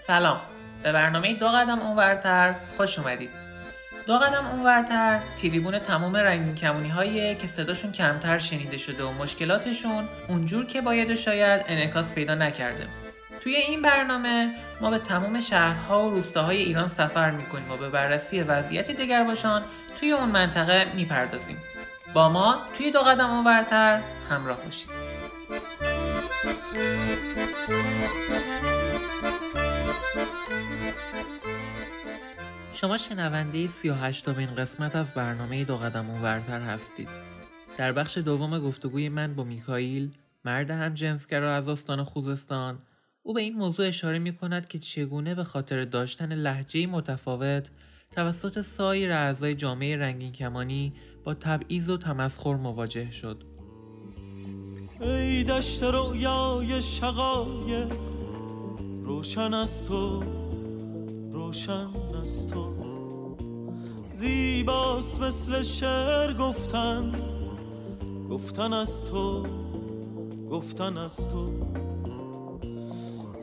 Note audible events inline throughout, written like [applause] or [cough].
سلام. به برنامه دو قدم اونورتر خوش اومدید. دو قدم اونورتر تریبون تمام رنگین کمونی هایی که صداشون کمتر شنیده شده و مشکلاتشون اونجور که باید شاید انعکاس پیدا نکرده. توی این برنامه ما به تمام شهرها و روستاهای ایران سفر می‌کنیم و به بررسی وضعیت باشان توی اون منطقه می‌پردازیم. با ما توی دو قدم اونورتر همراه باشید. شما شنونده 38 این قسمت از برنامه دو قدم اونورتر هستید. در بخش دوم گفتگوی من با میکائیل مرد هم جنسگرا از آستان خوزستان او به این موضوع اشاره می کند که چگونه به خاطر داشتن لحجه متفاوت توسط سایر اعضای جامعه رنگین کمانی با تبعیض و تمسخر مواجه شد. ای دشت رویای شقایق روشن از تو روشن از تو. زیباست مثل شعر گفتن گفتن از تو گفتن از تو.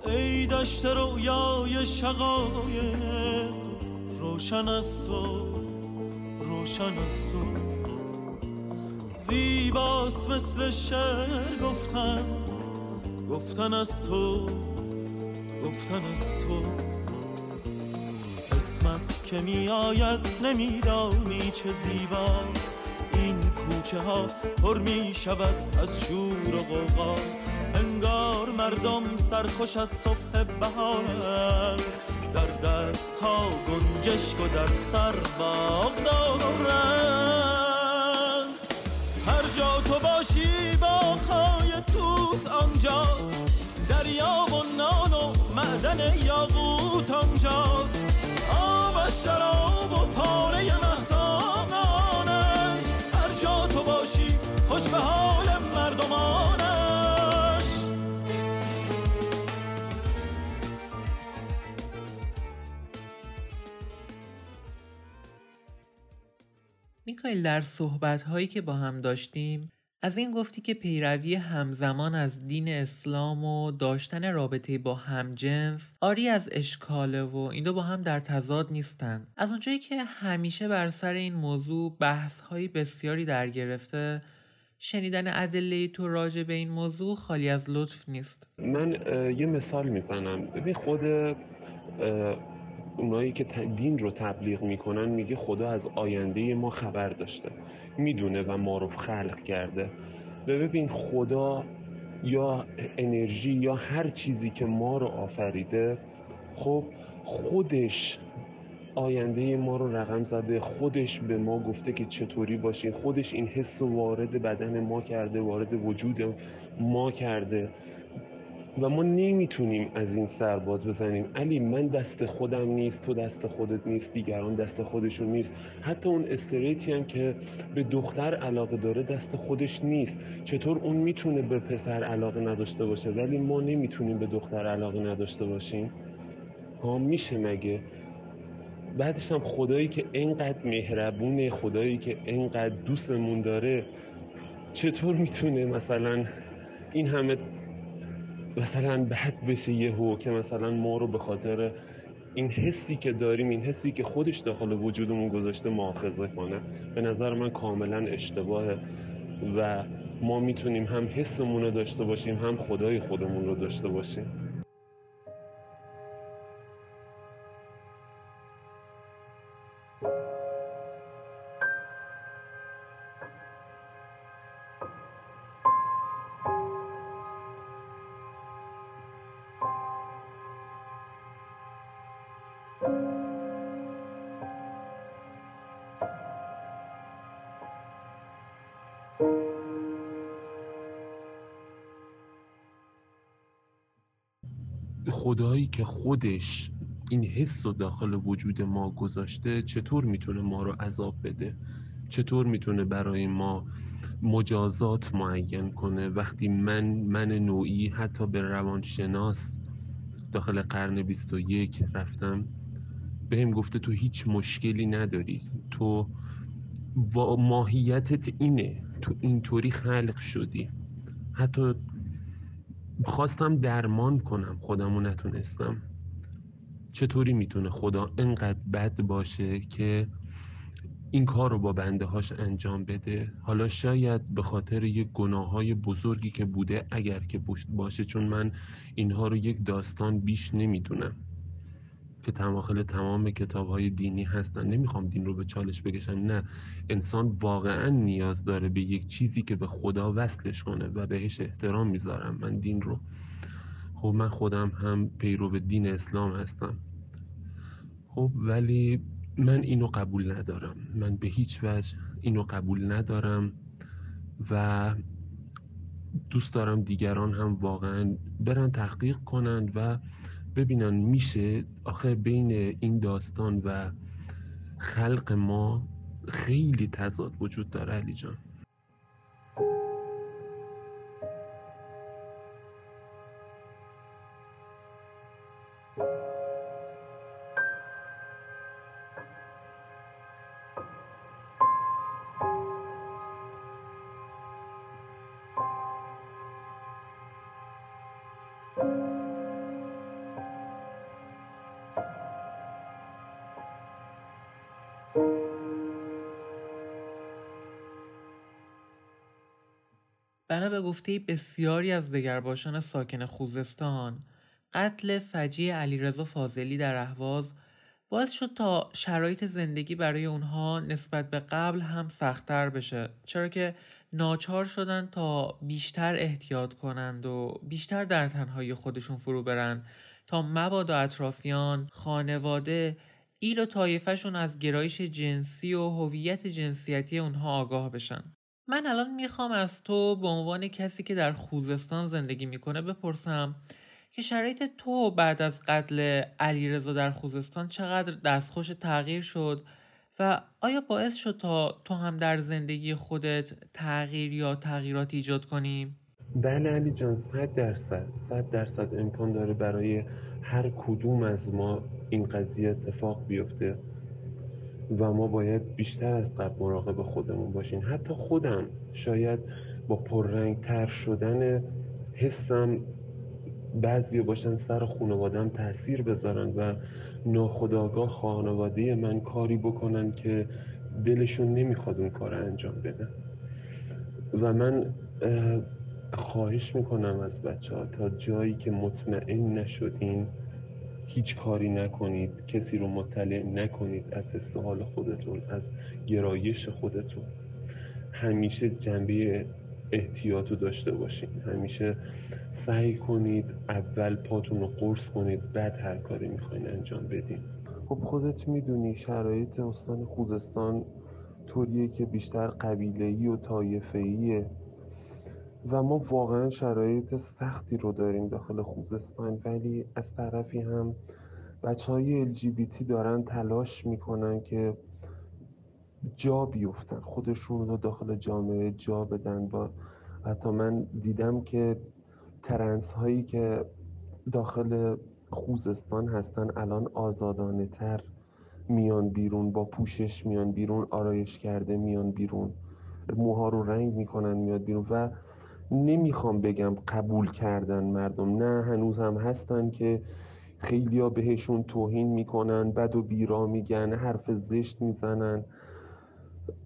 ای دشت رویای شقایق روشن از تو روشن از تو. زیباست مثل شعر گفتن. گفتن از تو گفتن از تو. قسمت که می آید نمیدانی چه زیبا. این کوچه ها پر می شود از شور و غوغا انگار مردم سرخوش از صبح بهارند. در دست ها گنجشک و در سر باغ دارند. باشی با خای توت آنجاست. دریا و نان و معدن یاقوت آنجاست. آب شراب و پاره مهتانش هر جا تو باشی خوش به حال مردمانش. میکایل در صحبت هایی که با هم داشتیم از این گفتی که پیروی همزمان از دین اسلام و داشتن رابطه با همجنس آری از اشکاله و این دو با هم در تضاد نیستند از اونجایی که همیشه بر سر این موضوع بحث های بسیاری در گرفته شنیدن ادله تو راجع به این موضوع خالی از لطف نیست. من یه مثال می‌زنم. ببین خود اونایی که دین رو تبلیغ می‌کنن میگه خدا از آینده ما خبر داشته می‌دونه و ما رو خلق کرده. و ببین خدا یا انرژی یا هر چیزی که ما رو آفریده خب خودش آینده ما رو رقم زده خودش به ما گفته که چطوری باشیم خودش این حس وارد بدن ما کرده وارد وجود ما کرده. و ما نمی‌تونیم از این سرباز بزنیم. علی من دست خودم نیست تو دست خودت نیست دیگران دست خودشون نیست. حتی اون استریتی هم که به دختر علاقه داره دست خودش نیست. چطور اون می‌تونه به پسر علاقه نداشته باشه؟ ولی ما نمی‌تونیم به دختر علاقه نداشته باشیم. ها میشه مگه؟ بعدش هم خدایی که انقدر مهربونه خدایی که انقدر دوستمون داره چطور می‌تونه مثلا این همه مثلا بد بشه یهو که مثلا ما رو به خاطر این حسی که داریم این حسی که خودش داخل وجودمون گذاشته مؤاخذه کنه به نظر من کاملا اشتباهه و ما می‌تونیم هم حسمون رو داشته باشیم هم خدای خودمون رو داشته باشیم. خدایی که خودش این حس و داخل وجود ما گذاشته چطور می‌تونه ما رو عذاب بده؟ چطور می‌تونه برای ما مجازات معین کنه؟ وقتی من من نوعی حتی به روانشناس داخل قرن 21 رفتم بهم گفته تو هیچ مشکلی نداری. تو ماهیتت اینه. تو اینطوری خلق شدی. حتی خواستم درمان کنم خودمو نتونستم. چطوری می‌تونه خدا انقدر بد باشه که این کار رو با بنده هاش انجام بده؟ حالا شاید به خاطر یک گناه های بزرگی که بوده اگر که باشه چون من اینها رو یک داستان بیش نمی‌دونم. که تماخل تمام کتاب های دینی هستن. نمی‌خوام دین رو به چالش بکشم نه. انسان واقعا نیاز داره به یک چیزی که به خدا وصلش کنه و بهش احترام می‌ذارم. من دین رو خب من خودم هم پیرو دین اسلام هستم. خب ولی من اینو قبول ندارم. من به هیچ وجه اینو قبول ندارم و دوست دارم دیگران هم واقعا برن تحقیق کنند و ببینن میشه آخه بین این داستان و خلق ما خیلی تضاد وجود داره علی جان. بنا به گفته بسیاری از دگرباشان ساکن خوزستان قتل فجی علیرضا فاضلی در اهواز باعث شد تا شرایط زندگی برای اونها نسبت به قبل هم سختتر بشه. چرا که ناچار شدن تا بیشتر احتیاط کنند و بیشتر در تنهایی خودشون فرو برن تا مبادا اطرافیان خانواده ایل و طایفهشون از گرایش جنسی و هویت جنسیتی اونها آگاه بشن. من الان می‌خوام از تو به عنوان کسی که در خوزستان زندگی می‌کنه بپرسم که شرایط تو بعد از قتل علیرضا در خوزستان چقدر دستخوش تغییر شد و آیا باعث شد تا تو هم در زندگی خودت تغییر یا تغییرات ایجاد کنی؟ بله علی جان صد درصد صد درصد امکان داره برای هر کدوم از ما این قضیه اتفاق بیفته و ما باید بیشتر از قبل مراقب خودمون باشیم. حتی خودم شاید با پررنگ تر شدن حسم بعضی باشن سر خانوادم تاثیر بذارن و ناخداگاه خانواده من کاری بکنن که دلشون نمی‌خواد اون کار انجام بدن. و من خواهش می‌کنم از بچه ها تا جایی که مطمئن نشدین هیچ کاری نکنید کسی رو مطلع نکنید از استحال خودتون از گرایش خودتون. همیشه جنبه احتیاط رو داشته باشین. همیشه سعی کنید اول پاتون رو قرص کنید بعد هر کاری می‌خواین انجام بدین. خب خودت می‌دونی شرایط استان خوزستان طوریه که بیشتر قبیله‌ای و طایفه‌ایه. و ما واقعا شرایط سختی رو داریم داخل خوزستان ولی از طرفی هم بچه های LGBT دارن تلاش می‌کنن که جا بیفتن خودشون رو داخل جامعه جا بدن. با حتی من دیدم که ترنس هایی که داخل خوزستان هستن الان آزادانه تر میان بیرون با پوشش میان بیرون آرایش کرده میان بیرون. موها رو رنگ می‌کنن میاد بیرون. و نمی‌خوام بگم قبول کردن مردم. نه هنوز هم هستن که خیلیا بهشون توهین می‌کنن بد و بیرا میگن حرف زشت می‌زنن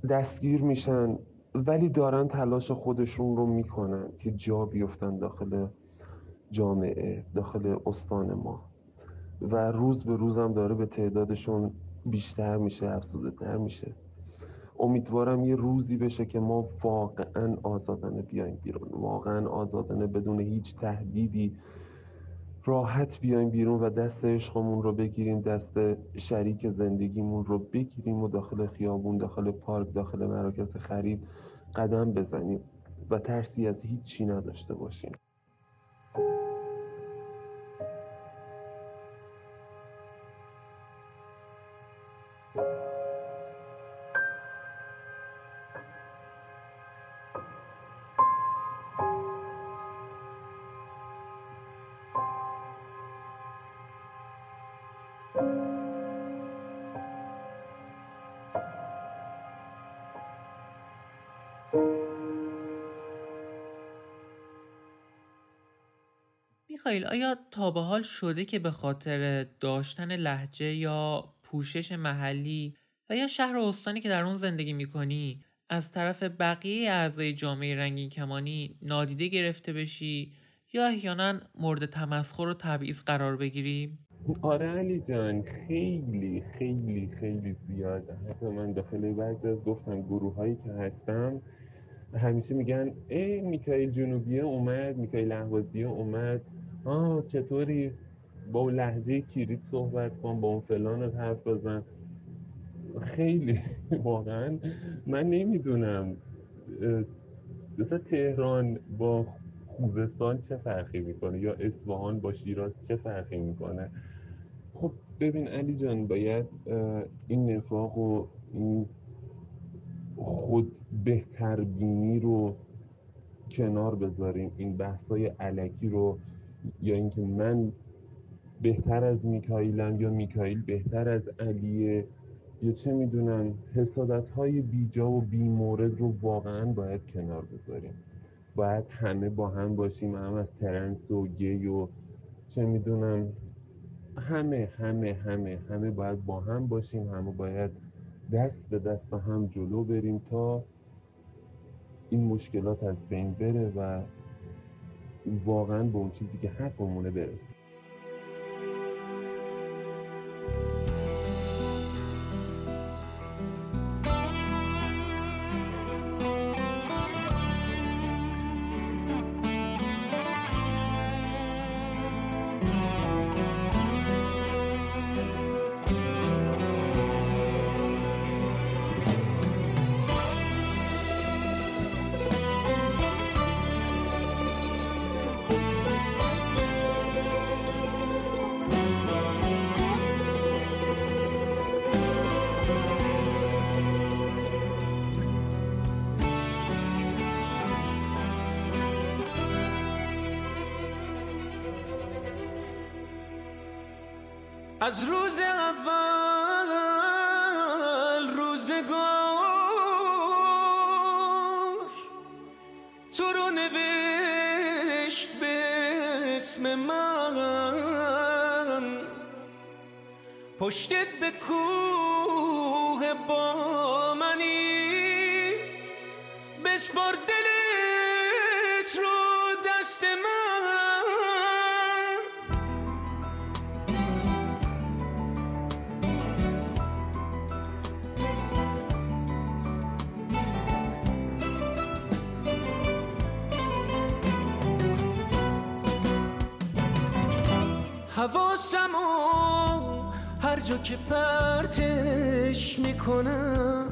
دستگیر میشن ولی دارن تلاش خودشون رو می‌کنن که جا بیفتن داخل جامعه داخل استان ما. و روز به روزم داره به تعدادشون بیشتر میشه افزوده تر میشه. امیدوارم یه روزی بشه که ما واقعا آزادانه بیایم بیرون. واقعا آزادانه بدون هیچ تهدیدی راحت بیایم بیرون و دست عشقمون رو بگیریم دست شریک زندگیمون رو بگیریم و داخل خیابون داخل پارک داخل مراکز خرید قدم بزنیم و ترسی از هیچی نداشته باشیم. میخائیل آیا تا به حال شده که به خاطر داشتن لحجه یا پوشش محلی و یا شهر و استانی که در اون زندگی می‌کنی از طرف بقیه اعضای جامعه رنگین کمانی نادیده گرفته بشی یا احیانا مورد تمسخر و تبعیض قرار بگیری؟ آره علی جان خیلی خیلی خیلی زیاده حتی من داخل بعضی از گفتم گروه هایی که هستم همیشه میگن ای میکایل جنوبیه اومد میکایل احوازیه اومد آه چطوری؟ با اون لحجه کیریت صحبت کن با اون فلانت حرف بزن. خیلی واقعا. من نمی‌دونم مثلا تهران با خوزستان چه فرقی می‌کنه؟ یا اصفهان با شیراز چه فرقی می‌کنه؟ خب ببین علی جان باید این نفاق و این خود بهتربینی رو کنار بذاریم. این بحثای علکی رو یا اینکه من بهتر از میکایلم یا میکایل بهتر از علیه یا چه می‌دونم حسادت های بیجا و بیمورد رو واقعا باید کنار بذاریم. باید همه با هم باشیم هم از ترنس و گی و چه می‌دونم همه همه همه همه باید با هم باشیم همه باید دست به دست هم جلو بریم تا این مشکلات از بین بره و واقعا به اون چیزی که حقمونه برسیم از روز اول روزگار تو رو نوشت به اسم من. پشتت به کوه با منی. بسپار دلت حواسم هر جا که پرتش می‌کنم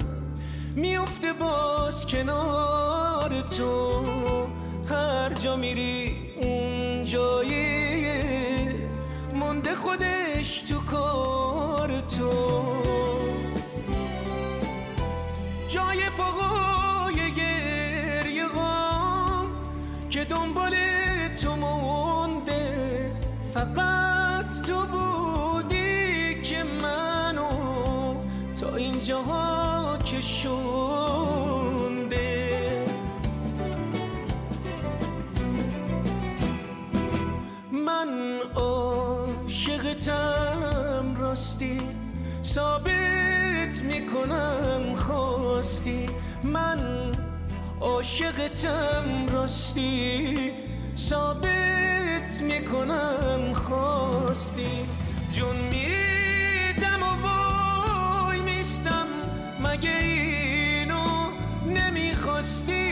میفته باز کنار تو. هر جا میری اون جایی مونده خودش تو کار تو. جای پاهای گریه غام که دنبال تو مونده عاشقتم راستی ثابت می‌کنم خواستی. من عاشقتم راستی ثابت می‌کنم خواستی. جون میدم و وای میستم مگه اینو نمی‌خواستی؟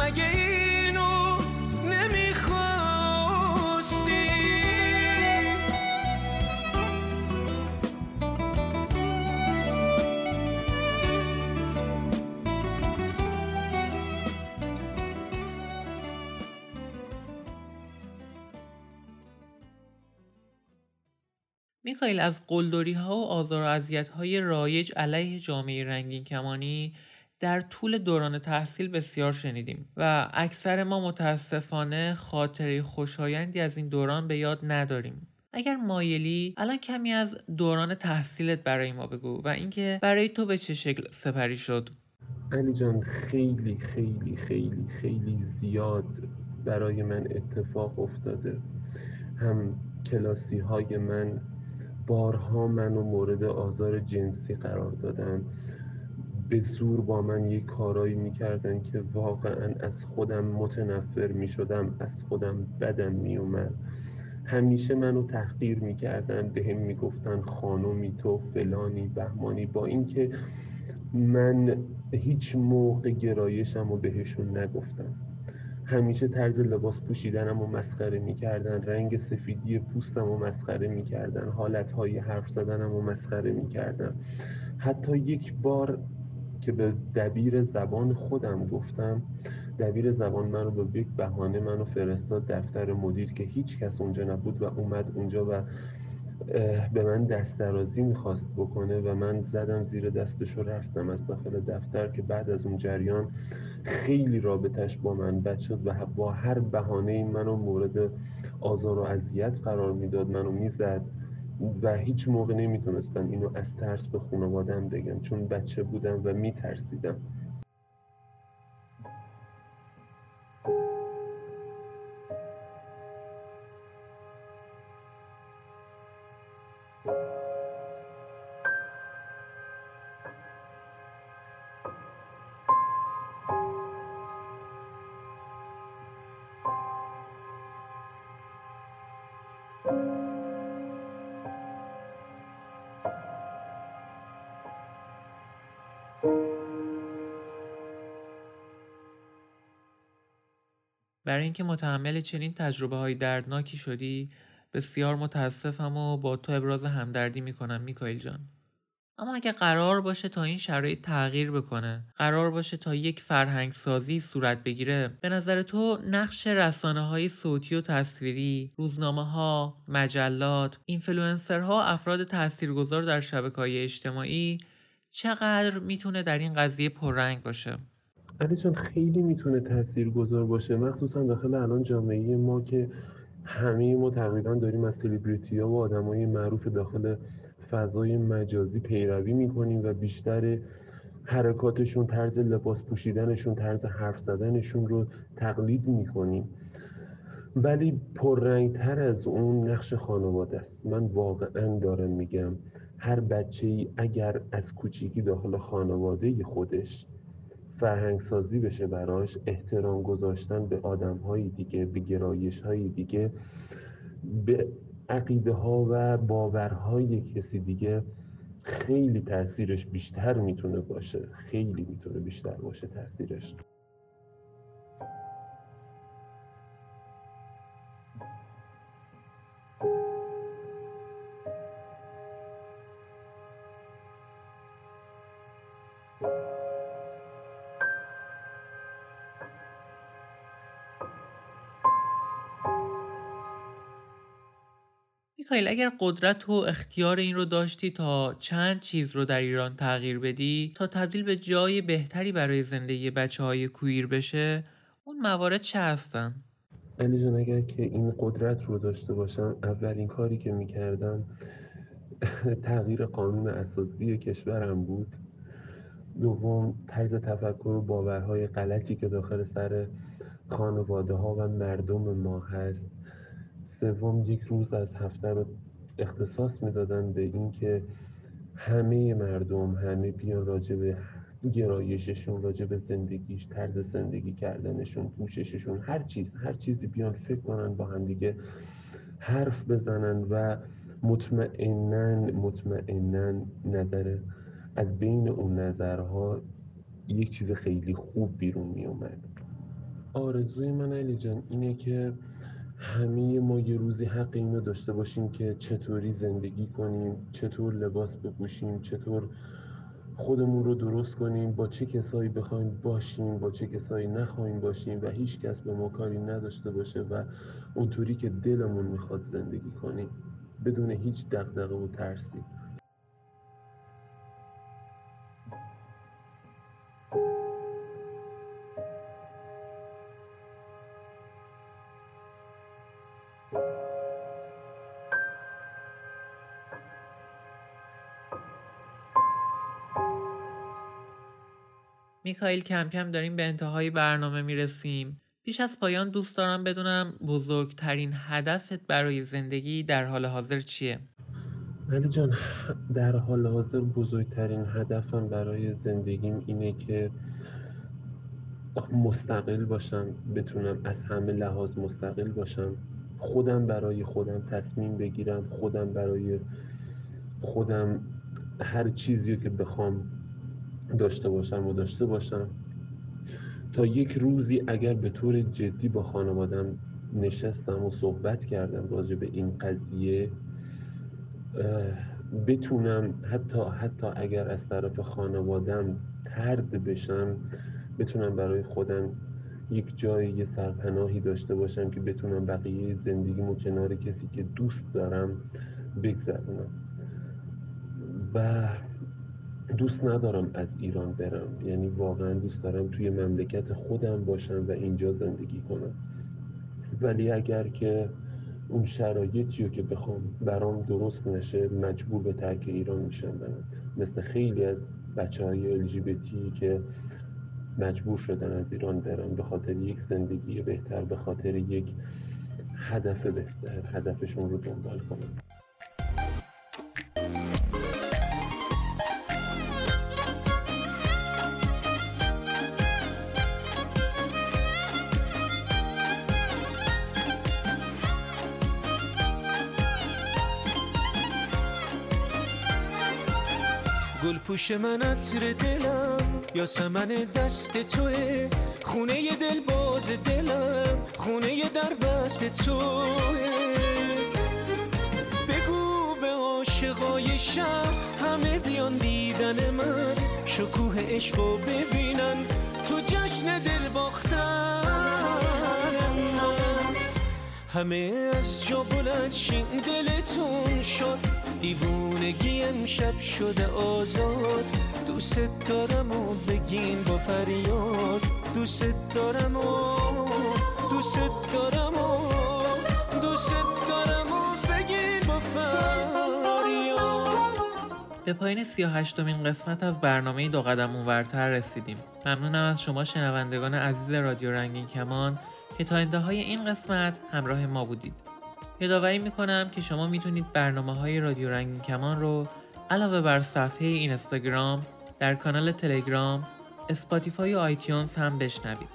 مگه میخائیل از قلدری ها و آزار و اذیت های رایج علیه جامعه رنگین کمانی در طول دوران تحصیل بسیار شنیدیم و اکثر ما متاسفانه خاطره خوشایندی از این دوران به یاد نداریم. اگر مایلی الان کمی از دوران تحصیلت برای ما بگو و اینکه برای تو به چه شکل سپری شد؟ علی جان خیلی خیلی خیلی خیلی زیاد برای من اتفاق افتاده. هم کلاسی های من بارها منو مورد آزار جنسی قرار دادن به زور با من یک کارایی می‌کردن که واقعا از خودم متنفر می‌شدم از خودم بدم میومد همیشه منو تحقیر می‌کردن به هم می‌گفتن خانومی تو فلانی بهمانی. با اینکه من هیچ موقع گرایشم و بهشون نگفتم. همیشه طرز لباس پوشیدنم و مسخره می‌کردن رنگ سفیدی پوستم و مسخره می‌کردن حالتهای حرف زدنم و مسخره می‌کردن. حتی یک بار که به دبیر زبان خودم گفتم دبیر زبان منو به یک بهانه منو فرستاد دفتر مدیر که هیچ کس اونجا نبود و اومد اونجا و به من دست درازی می‌خواست بکنه و من زدم زیر دستش و رفتم از داخل دفتر که بعد از اون جریان خیلی رابطش با من بد شد و با هر بهانه این منو مورد آزار و اذیت قرار می‌داد منو می‌زد و هیچ موقع نمی‌تونستم اینو از ترس به خانوادم بگم چون بچه بودم و میترسیدم. برای اینکه متحمل چنین تجربه های دردناکی شدی بسیار متاسفم و با تو ابراز همدردی می‌کنم میکایل جان. اما اگه قرار باشه تا این شرایط تغییر بکنه قرار باشه تا یک فرهنگ سازی صورت بگیره به نظر تو نقش رسانه های صوتی و تصویری روزنامه ها مجلات اینفلوئنسرها افراد تاثیرگذار در شبکه های اجتماعی چقدر می‌تونه در این قضیه پررنگ باشه؟ علی جان خیلی می‌تونه تأثیر گذار باشه. مخصوصا داخل الان جامعه ما که همه ما تقریبا داریم از سلیبریتی ها و آدم های معروف داخل فضای مجازی پیروی می‌کنیم و بیشتر حرکاتشون طرز لباس پوشیدنشون طرز حرف زدنشون رو تقلید می‌کنیم. ولی پررنگتر از اون نقش خانواده است. من واقعا دارم میگم هر بچه ای اگر از کوچیکی داخل خانواده خودش فرهنگ سازی بشه براش احترام گذاشتن به آدم های دیگه به گرایش های دیگه به عقیده ها و باورهای کسی دیگه خیلی تاثیرش بیشتر می‌تونه باشه. خیلی می‌تونه بیشتر باشه تاثیرش. میخایل اگر قدرت و اختیار این رو داشتی تا چند چیز رو در ایران تغییر بدی؟ تا تبدیل به جای بهتری برای زندگی بچه های کویر بشه؟ اون موارد چه هستن؟ علی جان اگر که این قدرت رو داشته باشم اولین کاری که می‌کردم [laughs] تغییر قانون اساسی کشورم بود. دوم طرز تفکر و باورهای غلطی که داخل سر خانواده ها و مردم ما هست. سوم یک روز از هفته رو اختصاص می‌دادن به اینکه همه مردم همه بیان راجع به گرایششون راجع به زندگیش طرز زندگی کردنشون پوشششون هر چیز هر چیزی بیان فکر کنن با هم دیگه حرف بزنن و مطمئنا مطمئنا نظر از بین اون نظرها یک چیز خیلی خوب بیرون می اومد آرزوی من علی جان اینه که همه ما یه روزی حق اینو داشته باشیم که چطوری زندگی کنیم چطور لباس بپوشیم چطور خودمون رو درست کنیم با چه کسایی بخوایم باشیم با چه کسایی نخواهیم باشیم و هیچ کس به ما کاری نداشته باشه و اونطوری که دلمون می‌خواد زندگی کنیم بدون هیچ دقدقه و ترسی. میکایل کم کم داریم به انتهای برنامه می‌رسیم پیش از پایان دوست دارم بدونم بزرگترین هدفت برای زندگی در حال حاضر چیه؟ علی جان در حال حاضر بزرگترین هدفم برای زندگیم اینه که مستقل باشم بتونم از همه لحاظ مستقل باشم خودم برای خودم تصمیم بگیرم خودم برای خودم هر چیزی که بخوام داشته باشم و داشته باشم. تا یک روزی اگر به طور جدی با خانوادم نشستم و صحبت کردم راجع به این قضیه بتونم حتی حتی اگر از طرف خانوادم ترد بشم بتونم برای خودم یک جای یه سرپناهی داشته باشم که بتونم بقیه زندگیمو کنار کسی که دوست دارم بگذرونم. و دوست ندارم از ایران برم. یعنی واقعا دوست دارم توی مملکت خودم باشم و اینجا زندگی کنم. ولی اگر که اون شرایطی رو که بخوام برام درست نشه مجبور به ترک ایران میشم برم. مثل خیلی از بچه های که مجبور شدن از ایران برن به خاطر یک زندگی بهتر به خاطر یک هدف بهتر هدفشون رو دنبال کنن. گل پوش من عطر دلم. یا سمن دست توه. خونه دل باز دلم خونه در بست توه. بگو به عاشقای شب همه بیان دیدن من. شکوه عشقو ببینن تو جشن دل باختن. همه از جا بلند شین دلتون شد. دیوونگی امشب شده آزاد. دوست دارم و بگین با فریاد. دوست دارم و دوست دارم و دوست دارم و بگین با فریاد. به پایین سی و هشتمین قسمت از برنامه دو قدم اونورتر رسیدیم. ممنونم از شما شنوندگان عزیز رادیو رنگین کمان که تا انتهای این قسمت همراه ما بودید. یادآوری می‌کنم که شما می‌تونید برنامه های رادیو رنگین کمان رو علاوه بر صفحه اینستاگرام در کانال تلگرام اسپاتیفای و آیتیونز هم بشنوید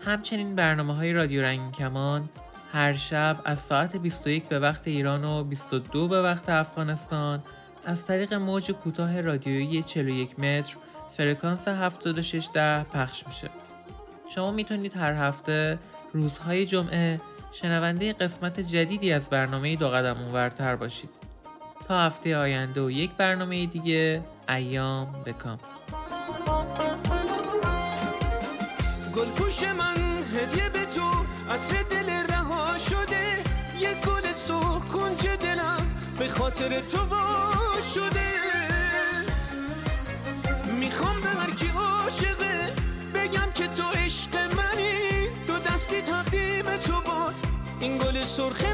همچنین برنامه های رادیو رنگین کمان هر شب از ساعت 21 به وقت ایران و 22 به وقت افغانستان از طریق موج کوتاه رادیویی 41 متر فرکانس 7610 پخش میشه. شما می‌تونید هر هفته روزهای جمعه شنونده قسمت جدیدی از برنامه دو قدم اونورتر باشید تا هفته آینده و یک برنامه دیگه ایام بکام گل پوش من هدیه به تو عطر دل رها شده. یه گل سرخ کنج دلم به خاطر تو وا شده. می‌خوام به هر کی عاشقه بگم که تو عشق منی. دو دستی تقدیم تو بود این گل سرخ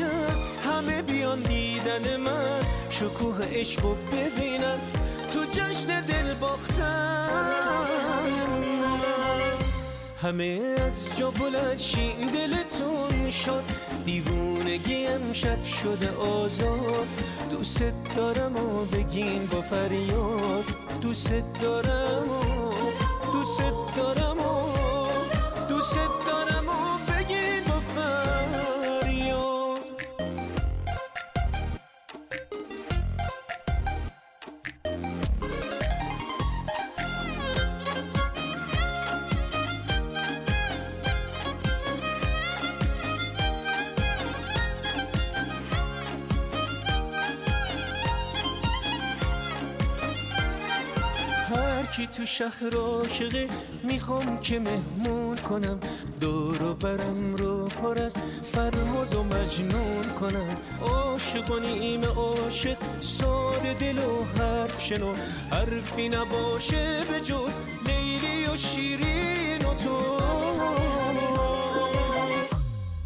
شب همه بیان دیدن من. شکوه عشق ببینن تو جشن دل باختن. همه از جا بلند شین دلتون شد دیوونگی امشب شده آزاد. دوست دارم و بگین با فریاد. دوست دارم و دوست دارم و دوست دارم کی تو شهر عاشقه می‌خوام که مهمون کنم. دور و برم رو پر از فرمود و مجنون کنم. عاشق و نیم عاشق ساده دل و حرف شنو. حرفی نباشه به جز لیلی و شیرین و تو.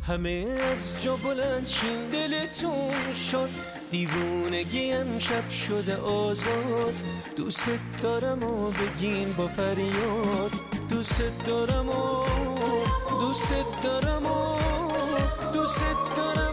همه از جا بلند شین دلتون شد دیوونگی امشب شده آزاد. دوست دارم و بگین با فریاد. دوست دارم و دوست دارم و دوست دارم